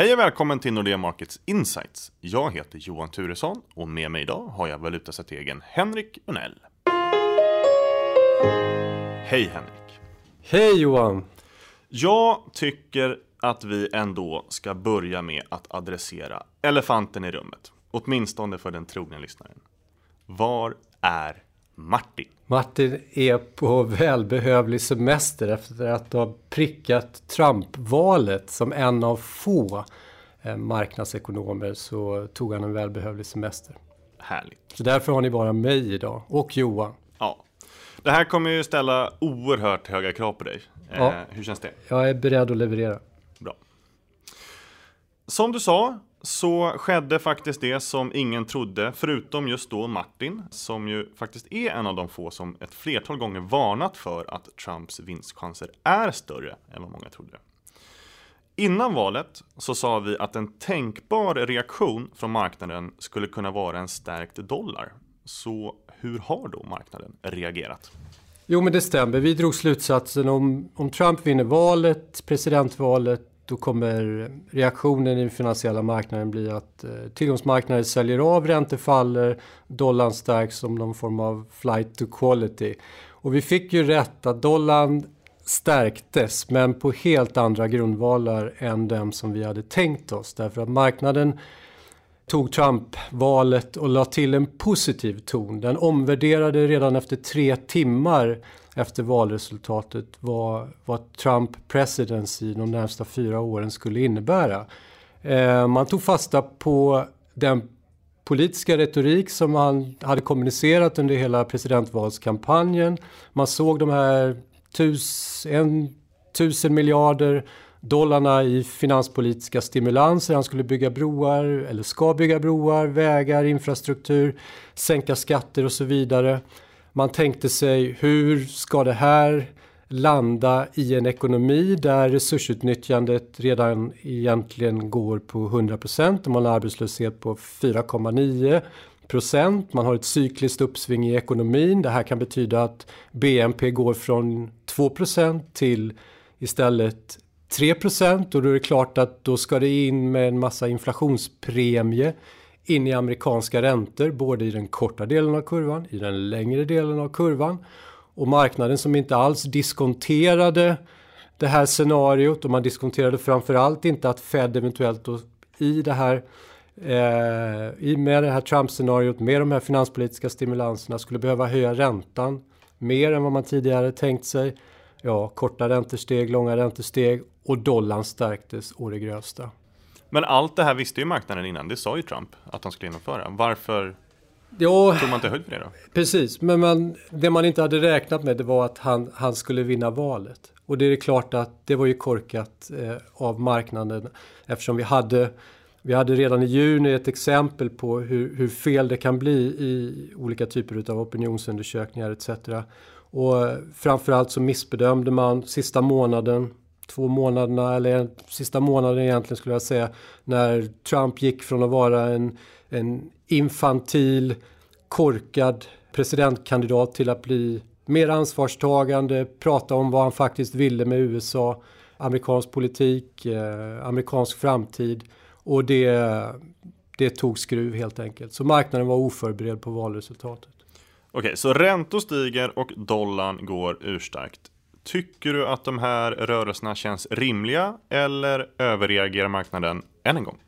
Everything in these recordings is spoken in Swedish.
Hej och välkommen till Nordea Markets Insights. Jag heter Johan Turesson och med mig idag har jag valutastrategen Henrik Unell. Hej Henrik! Hej Johan! Jag tycker att vi ändå ska börja med att adressera elefanten i rummet. Åtminstone för den trogna lyssnaren. Var är Martin? Martin är på välbehövlig semester efter att ha prickat Trump-valet som en av få eh, marknadsekonomer så tog han en välbehövlig semester. Härligt. Så därför har ni bara mig idag och Johan. Ja. Det här kommer ju ställa oerhört höga krav på dig. Ja. Eh, hur känns det? Jag är beredd att leverera. Bra. Som du sa så skedde faktiskt det som ingen trodde, förutom just då Martin, som ju faktiskt är en av de få som ett flertal gånger varnat för att Trumps vinstchanser är större än vad många trodde. Innan valet så sa vi att en tänkbar reaktion från marknaden skulle kunna vara en stärkt dollar. Så hur har då marknaden reagerat? Jo men det stämmer. Vi drog slutsatsen om, om Trump vinner valet, presidentvalet, då kommer reaktionen i den finansiella marknaden bli att eh, tillgångsmarknaden säljer av, räntor faller, dollarn stärks som någon form av flight to quality. Och vi fick ju rätt att dollarn stärktes men på helt andra grundvalar än dem som vi hade tänkt oss. Därför att marknaden tog Trump-valet och la till en positiv ton. Den omvärderade redan efter tre timmar efter valresultatet vad, vad Trump presidency de närmsta fyra åren skulle innebära. Eh, man tog fasta på den politiska retorik som han hade kommunicerat under hela presidentvalskampanjen. Man såg de här tus, en, tusen miljarder dollarna i finanspolitiska stimulanser. Han skulle bygga broar, eller ska bygga broar, vägar, infrastruktur, sänka skatter och så vidare. Man tänkte sig hur ska det här landa i en ekonomi där resursutnyttjandet redan egentligen går på 100% och man har arbetslöshet på 4,9 procent. Man har ett cykliskt uppsving i ekonomin. Det här kan betyda att BNP går från 2 procent till istället 3 procent och då är det klart att då ska det in med en massa inflationspremie in i amerikanska räntor, både i den korta delen av kurvan, i den längre delen av kurvan. Och marknaden som inte alls diskonterade det här scenariot och man diskonterade framförallt inte att Fed eventuellt då i det här eh, med det här Trump-scenariot, med de här finanspolitiska stimulanserna skulle behöva höja räntan mer än vad man tidigare tänkt sig. Ja, korta räntesteg, långa räntesteg och dollarn stärktes å det grövsta. Men allt det här visste ju marknaden innan, det sa ju Trump att han skulle genomföra. Varför jo, tog man inte höjd för det då? Precis, men man, det man inte hade räknat med det var att han, han skulle vinna valet. Och det är klart att det var ju korkat eh, av marknaden eftersom vi hade vi hade redan i juni ett exempel på hur, hur fel det kan bli i olika typer av opinionsundersökningar etc. Och framförallt så missbedömde man sista månaden två månaderna, eller sista månaden egentligen skulle jag säga, när Trump gick från att vara en, en infantil, korkad presidentkandidat till att bli mer ansvarstagande, prata om vad han faktiskt ville med USA, amerikansk politik, eh, amerikansk framtid och det, det tog skruv helt enkelt. Så marknaden var oförberedd på valresultatet. Okej, så räntor stiger och dollarn går urstarkt. Tycker du att de här rörelserna känns rimliga eller överreagerar marknaden än en gång?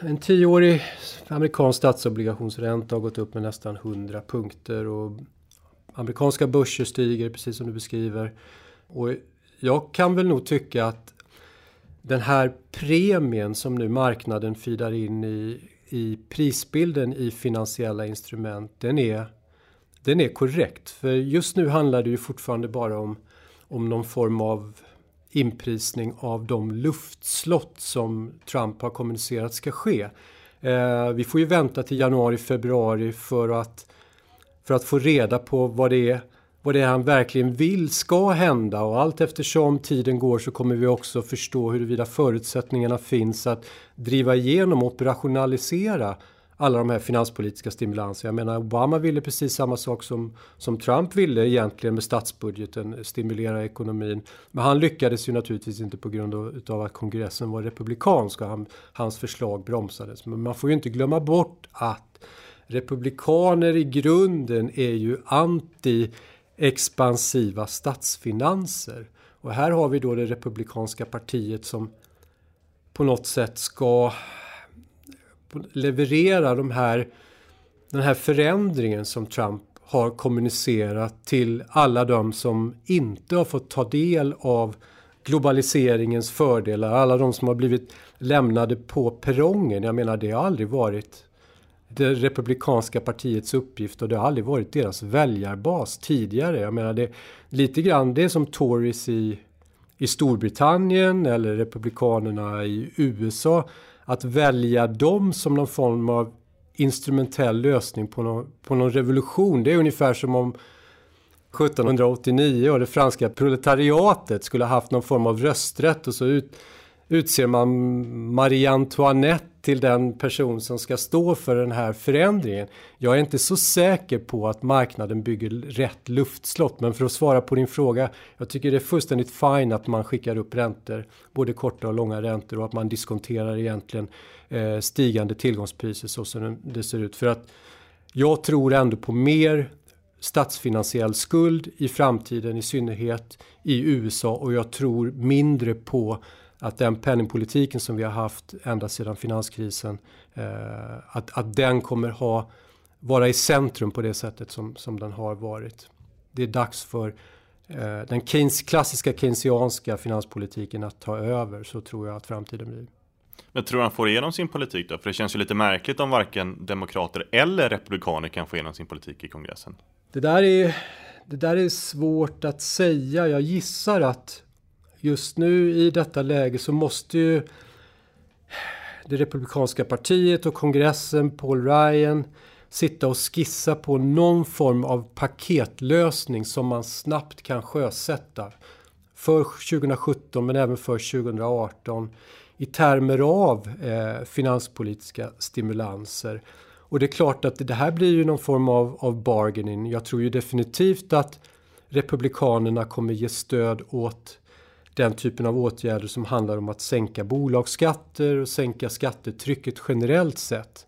En tioårig amerikansk statsobligationsränta har gått upp med nästan 100 punkter och amerikanska börser stiger precis som du beskriver. Och jag kan väl nog tycka att den här premien som nu marknaden fidar in i, i prisbilden i finansiella instrument, den är, den är korrekt. För just nu handlar det ju fortfarande bara om om någon form av inprisning av de luftslott som Trump har kommunicerat ska ske. Eh, vi får ju vänta till januari, februari för att, för att få reda på vad det är vad det är han verkligen vill ska hända och allt eftersom tiden går så kommer vi också förstå huruvida förutsättningarna finns att driva igenom och operationalisera alla de här finanspolitiska stimulanserna. Jag menar Obama ville precis samma sak som, som Trump ville egentligen med statsbudgeten, stimulera ekonomin. Men han lyckades ju naturligtvis inte på grund av att kongressen var republikansk och han, hans förslag bromsades. Men man får ju inte glömma bort att republikaner i grunden är ju anti expansiva statsfinanser. Och här har vi då det republikanska partiet som på något sätt ska leverera de här, den här förändringen som Trump har kommunicerat till alla de som inte har fått ta del av globaliseringens fördelar, alla de som har blivit lämnade på perrongen. Jag menar, det har aldrig varit det republikanska partiets uppgift och det har aldrig varit deras väljarbas tidigare. Jag menar, det lite grann det är som Tories i, i Storbritannien eller republikanerna i USA att välja dem som någon form av instrumentell lösning på någon, på någon revolution. Det är ungefär som om 1789 och det franska proletariatet skulle ha haft någon form av rösträtt och så ut, utser man Marie Antoinette till den person som ska stå för den här förändringen. Jag är inte så säker på att marknaden bygger rätt luftslott, men för att svara på din fråga, jag tycker det är fullständigt fine att man skickar upp räntor, både korta och långa räntor och att man diskonterar egentligen eh, stigande tillgångspriser så som det ser ut. För att jag tror ändå på mer statsfinansiell skuld i framtiden, i synnerhet i USA och jag tror mindre på att den penningpolitiken som vi har haft ända sedan finanskrisen, eh, att, att den kommer ha, vara i centrum på det sättet som, som den har varit. Det är dags för eh, den Keynes, klassiska keynesianska finanspolitiken att ta över, så tror jag att framtiden blir. Men tror han får igenom sin politik då? För det känns ju lite märkligt om varken demokrater eller republikaner kan få igenom sin politik i kongressen. Det där är, det där är svårt att säga. Jag gissar att just nu i detta läge så måste ju det republikanska partiet och kongressen, Paul Ryan, sitta och skissa på någon form av paketlösning som man snabbt kan sjösätta. För 2017 men även för 2018 i termer av eh, finanspolitiska stimulanser. Och det är klart att det här blir ju någon form av, av bargaining. Jag tror ju definitivt att Republikanerna kommer ge stöd åt den typen av åtgärder som handlar om att sänka bolagsskatter och sänka skattetrycket generellt sett.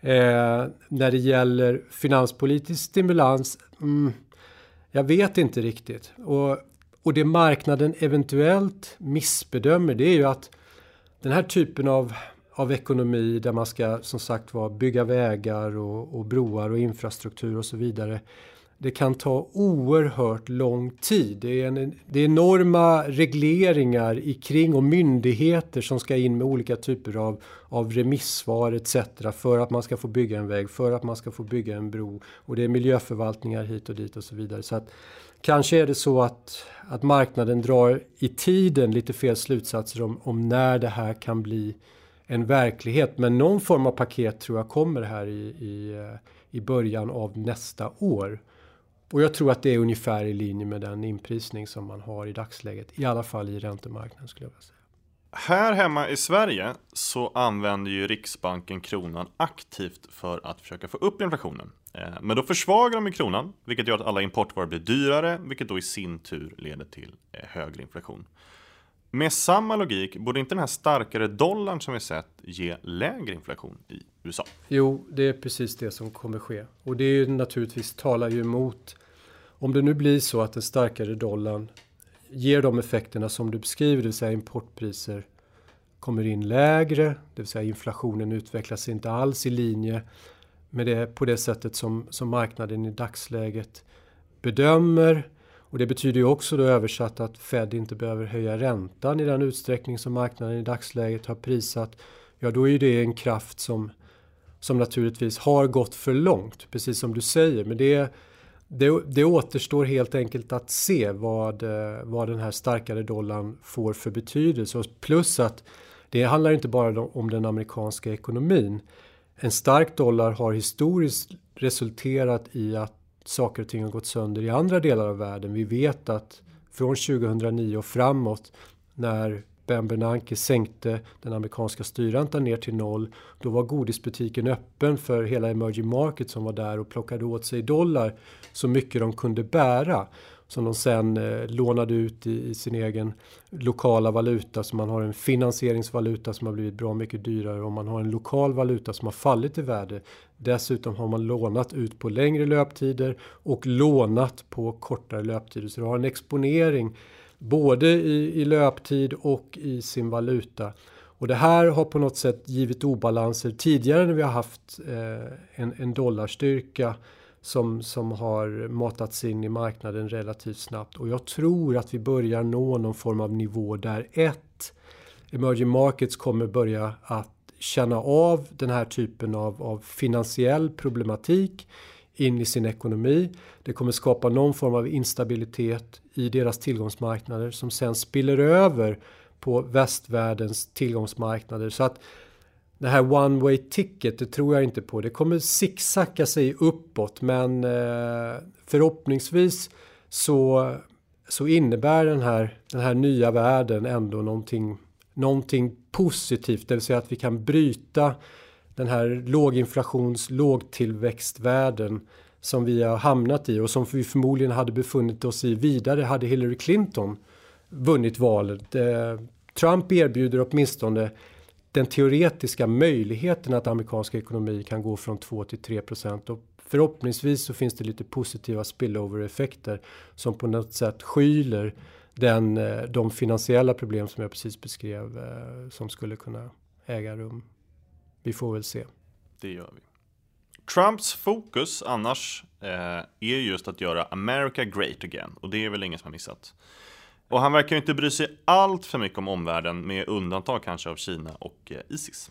Eh, när det gäller finanspolitisk stimulans, mm, jag vet inte riktigt. Och, och det marknaden eventuellt missbedömer det är ju att den här typen av, av ekonomi där man ska som sagt var bygga vägar och, och broar och infrastruktur och så vidare det kan ta oerhört lång tid. Det är, en, det är enorma regleringar i kring och myndigheter som ska in med olika typer av, av remissvar etc. för att man ska få bygga en väg, för att man ska få bygga en bro. Och det är miljöförvaltningar hit och dit och så vidare. Så att, kanske är det så att, att marknaden drar i tiden lite fel slutsatser om, om när det här kan bli en verklighet. Men någon form av paket tror jag kommer här i, i, eh, i början av nästa år. Och jag tror att det är ungefär i linje med den inprisning som man har i dagsläget. I alla fall i räntemarknaden skulle jag vilja säga. Här hemma i Sverige så använder ju Riksbanken kronan aktivt för att försöka få upp inflationen. Eh, men då försvagar de ju kronan, vilket gör att alla importvaror blir dyrare, vilket då i sin tur leder till eh, högre inflation. Med samma logik, borde inte den här starkare dollarn som vi sett ge lägre inflation i USA? Jo, det är precis det som kommer ske. Och det är ju naturligtvis talar ju emot om det nu blir så att den starkare dollarn ger de effekterna som du beskriver, det vill säga importpriser kommer in lägre, det vill säga inflationen utvecklas inte alls i linje med det på det sättet som, som marknaden i dagsläget bedömer och det betyder ju också då översatt att Fed inte behöver höja räntan i den utsträckning som marknaden i dagsläget har prisat. Ja, då är det en kraft som, som naturligtvis har gått för långt, precis som du säger. Men det, det, det återstår helt enkelt att se vad, eh, vad den här starkare dollarn får för betydelse. Plus att det handlar inte bara om den amerikanska ekonomin. En stark dollar har historiskt resulterat i att saker och ting har gått sönder i andra delar av världen. Vi vet att från 2009 och framåt när Ben Bernanke sänkte den amerikanska styrräntan ner till noll. Då var godisbutiken öppen för hela emerging market som var där och plockade åt sig dollar så mycket de kunde bära som de sen eh, lånade ut i, i, sin egen lokala valuta. Så man har en finansieringsvaluta som har blivit bra mycket dyrare och man har en lokal valuta som har fallit i värde. Dessutom har man lånat ut på längre löptider och lånat på kortare löptider. Så du har en exponering både i, i löptid och i sin valuta. Och det här har på något sätt givit obalanser tidigare när vi har haft eh, en, en dollarstyrka som, som har matats in i marknaden relativt snabbt. Och jag tror att vi börjar nå någon form av nivå där ett, emerging markets kommer börja att känna av den här typen av, av finansiell problematik in i sin ekonomi. Det kommer skapa någon form av instabilitet i deras tillgångsmarknader som sen spiller över på västvärldens tillgångsmarknader. Så att det här one way ticket, det tror jag inte på. Det kommer zigzacka sig uppåt men eh, förhoppningsvis så, så innebär den här, den här nya världen ändå någonting, någonting positivt. Det vill säga att vi kan bryta den här låginflations, lågtillväxtvärlden som vi har hamnat i och som vi förmodligen hade befunnit oss i vidare hade Hillary Clinton vunnit valet. Eh, Trump erbjuder åtminstone den teoretiska möjligheten att amerikansk ekonomi kan gå från 2 till 3 procent och förhoppningsvis så finns det lite positiva spillover-effekter som på något sätt skyler den, eh, de finansiella problem som jag precis beskrev eh, som skulle kunna äga rum. Vi får väl se. Det gör vi. Trumps fokus annars eh, är just att göra America great again och det är väl ingen som har missat. Och han verkar ju inte bry sig allt för mycket om omvärlden med undantag kanske av Kina och eh, Isis.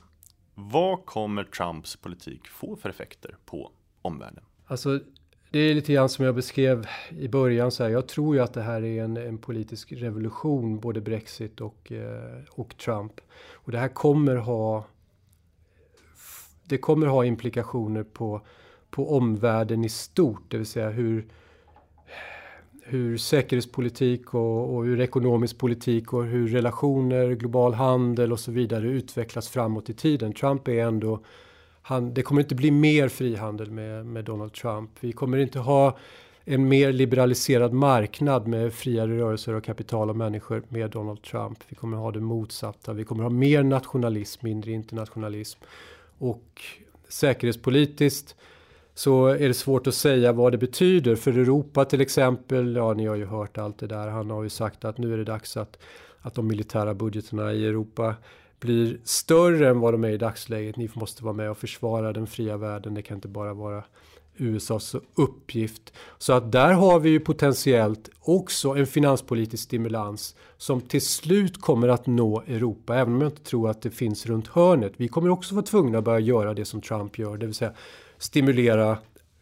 Vad kommer Trumps politik få för effekter på omvärlden? Alltså, det är lite grann som jag beskrev i början. Så här, jag tror ju att det här är en, en politisk revolution, både Brexit och, eh, och Trump. Och det här kommer ha det kommer ha implikationer på, på omvärlden i stort, det vill säga hur, hur säkerhetspolitik och, och hur ekonomisk politik och hur relationer, global handel och så vidare utvecklas framåt i tiden. Trump är ändå han, det kommer inte bli mer frihandel med, med Donald Trump. Vi kommer inte ha en mer liberaliserad marknad med friare rörelser och kapital och människor med Donald Trump. Vi kommer ha det motsatta. Vi kommer ha mer nationalism, mindre internationalism. Och säkerhetspolitiskt så är det svårt att säga vad det betyder. För Europa till exempel, ja ni har ju hört allt det där. Han har ju sagt att nu är det dags att, att de militära budgeterna i Europa blir större än vad de är i dagsläget. Ni måste vara med och försvara den fria världen. Det kan inte bara vara USAs uppgift. Så att där har vi ju potentiellt också en finanspolitisk stimulans som till slut kommer att nå Europa, även om jag inte tror att det finns runt hörnet. Vi kommer också vara tvungna att börja göra det som Trump gör, det vill säga stimulera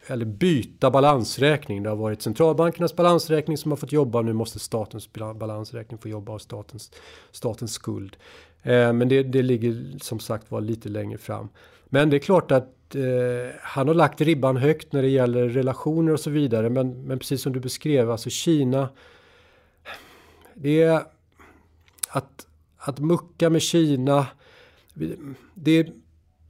eller byta balansräkning. Det har varit centralbankernas balansräkning som har fått jobba. Nu måste statens balansräkning få jobba av statens, statens skuld. Eh, men det, det ligger som sagt var lite längre fram. Men det är klart att eh, han har lagt ribban högt när det gäller relationer och så vidare. Men, men precis som du beskrev, alltså Kina. Det är att, att mucka med Kina. Det,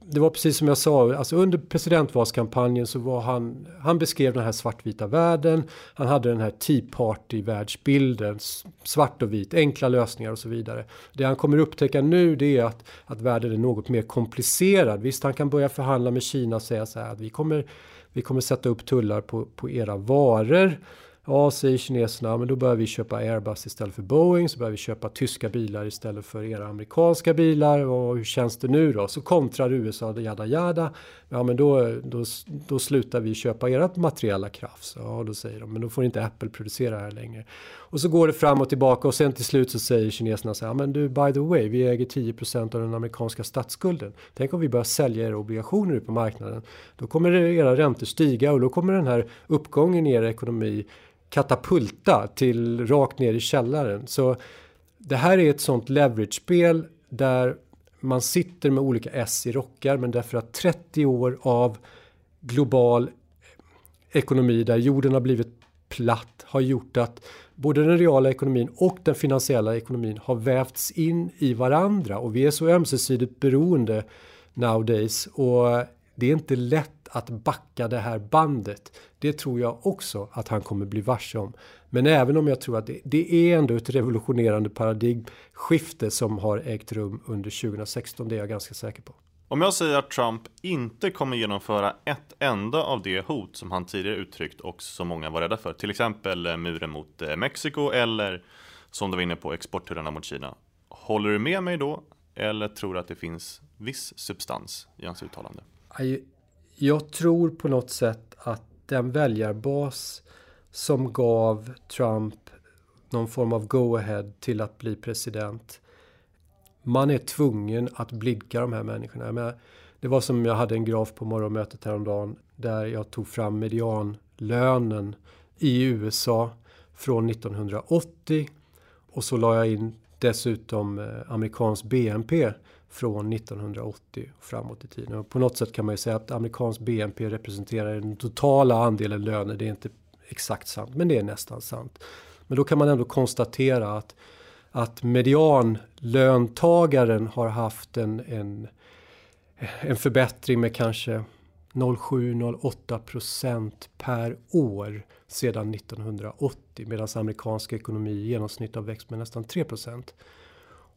det var precis som jag sa, alltså under presidentvalskampanjen så var han, han beskrev den här svartvita världen, han hade den här Tea Party-världsbilden, svart och vit, enkla lösningar och så vidare. Det han kommer upptäcka nu det är att, att världen är något mer komplicerad. Visst, han kan börja förhandla med Kina och säga så här att vi kommer, vi kommer sätta upp tullar på, på era varor Ja, säger kineserna, men då börjar vi köpa Airbus istället för Boeing, så börjar vi köpa tyska bilar istället för era amerikanska bilar. Och hur känns det nu då? Så kontrar USA, jada jada. Ja, men då, då, då slutar vi köpa ert materiella kraft. Ja, då säger de, men då får inte Apple producera här längre. Och så går det fram och tillbaka och sen till slut så säger kineserna så här, men du, by the way, vi äger 10% av den amerikanska statsskulden. Tänk om vi börjar sälja era obligationer på marknaden. Då kommer era räntor stiga och då kommer den här uppgången i er ekonomi katapulta till rakt ner i källaren. Så det här är ett sånt leverage-spel där man sitter med olika S i rockar men därför att 30 år av global ekonomi där jorden har blivit platt har gjort att både den reala ekonomin och den finansiella ekonomin har vävts in i varandra och vi är så ömsesidigt beroende nowadays och det är inte lätt att backa det här bandet. Det tror jag också att han kommer bli varse om. Men även om jag tror att det, det är ändå ett revolutionerande paradigmskifte som har ägt rum under 2016, det är jag ganska säker på. Om jag säger att Trump inte kommer genomföra ett enda av det hot som han tidigare uttryckt och som många var rädda för, till exempel eh, muren mot eh, Mexiko eller som du var inne på exporttullarna mot Kina. Håller du med mig då eller tror du att det finns viss substans i hans uttalande? Jag tror på något sätt att den väljarbas som gav Trump någon form av go-ahead till att bli president. Man är tvungen att blidka de här människorna. Men det var som jag hade en graf på morgonmötet häromdagen där jag tog fram medianlönen i USA från 1980 och så la jag in dessutom eh, amerikansk BNP från 1980 och framåt i tiden. Och på något sätt kan man ju säga att amerikansk BNP representerar den totala andelen löner. Det är inte exakt sant, men det är nästan sant. Men då kan man ändå konstatera att, att medianlöntagaren har haft en, en, en förbättring med kanske 0,7-0,8 procent per år sedan 1980 medan amerikansk ekonomi i genomsnitt har växt med nästan 3 procent.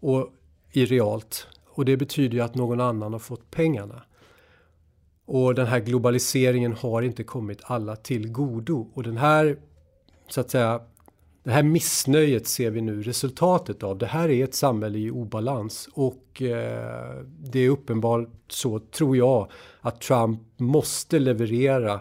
Och i realt. Och det betyder ju att någon annan har fått pengarna. Och den här globaliseringen har inte kommit alla till godo. Och den här, så att säga, det här missnöjet ser vi nu resultatet av. Det här är ett samhälle i obalans och eh, det är uppenbart så, tror jag, att Trump måste leverera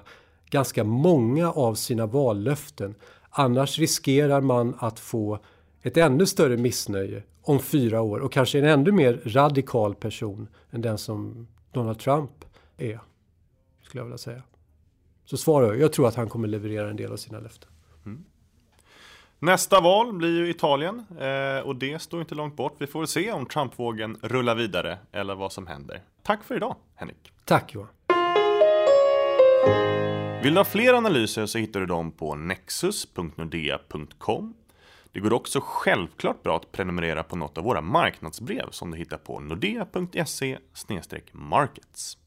ganska många av sina vallöften. Annars riskerar man att få ett ännu större missnöje om fyra år och kanske en ännu mer radikal person än den som Donald Trump är. Skulle jag vilja säga. Så svarar jag, jag tror att han kommer leverera en del av sina löften. Mm. Nästa val blir ju Italien eh, och det står inte långt bort. Vi får väl se om Trumpvågen rullar vidare eller vad som händer. Tack för idag Henrik. Tack Johan. Vill du ha fler analyser så hittar du dem på nexus.nordea.com. Det går också självklart bra att prenumerera på något av våra marknadsbrev som du hittar på nordea.se markets.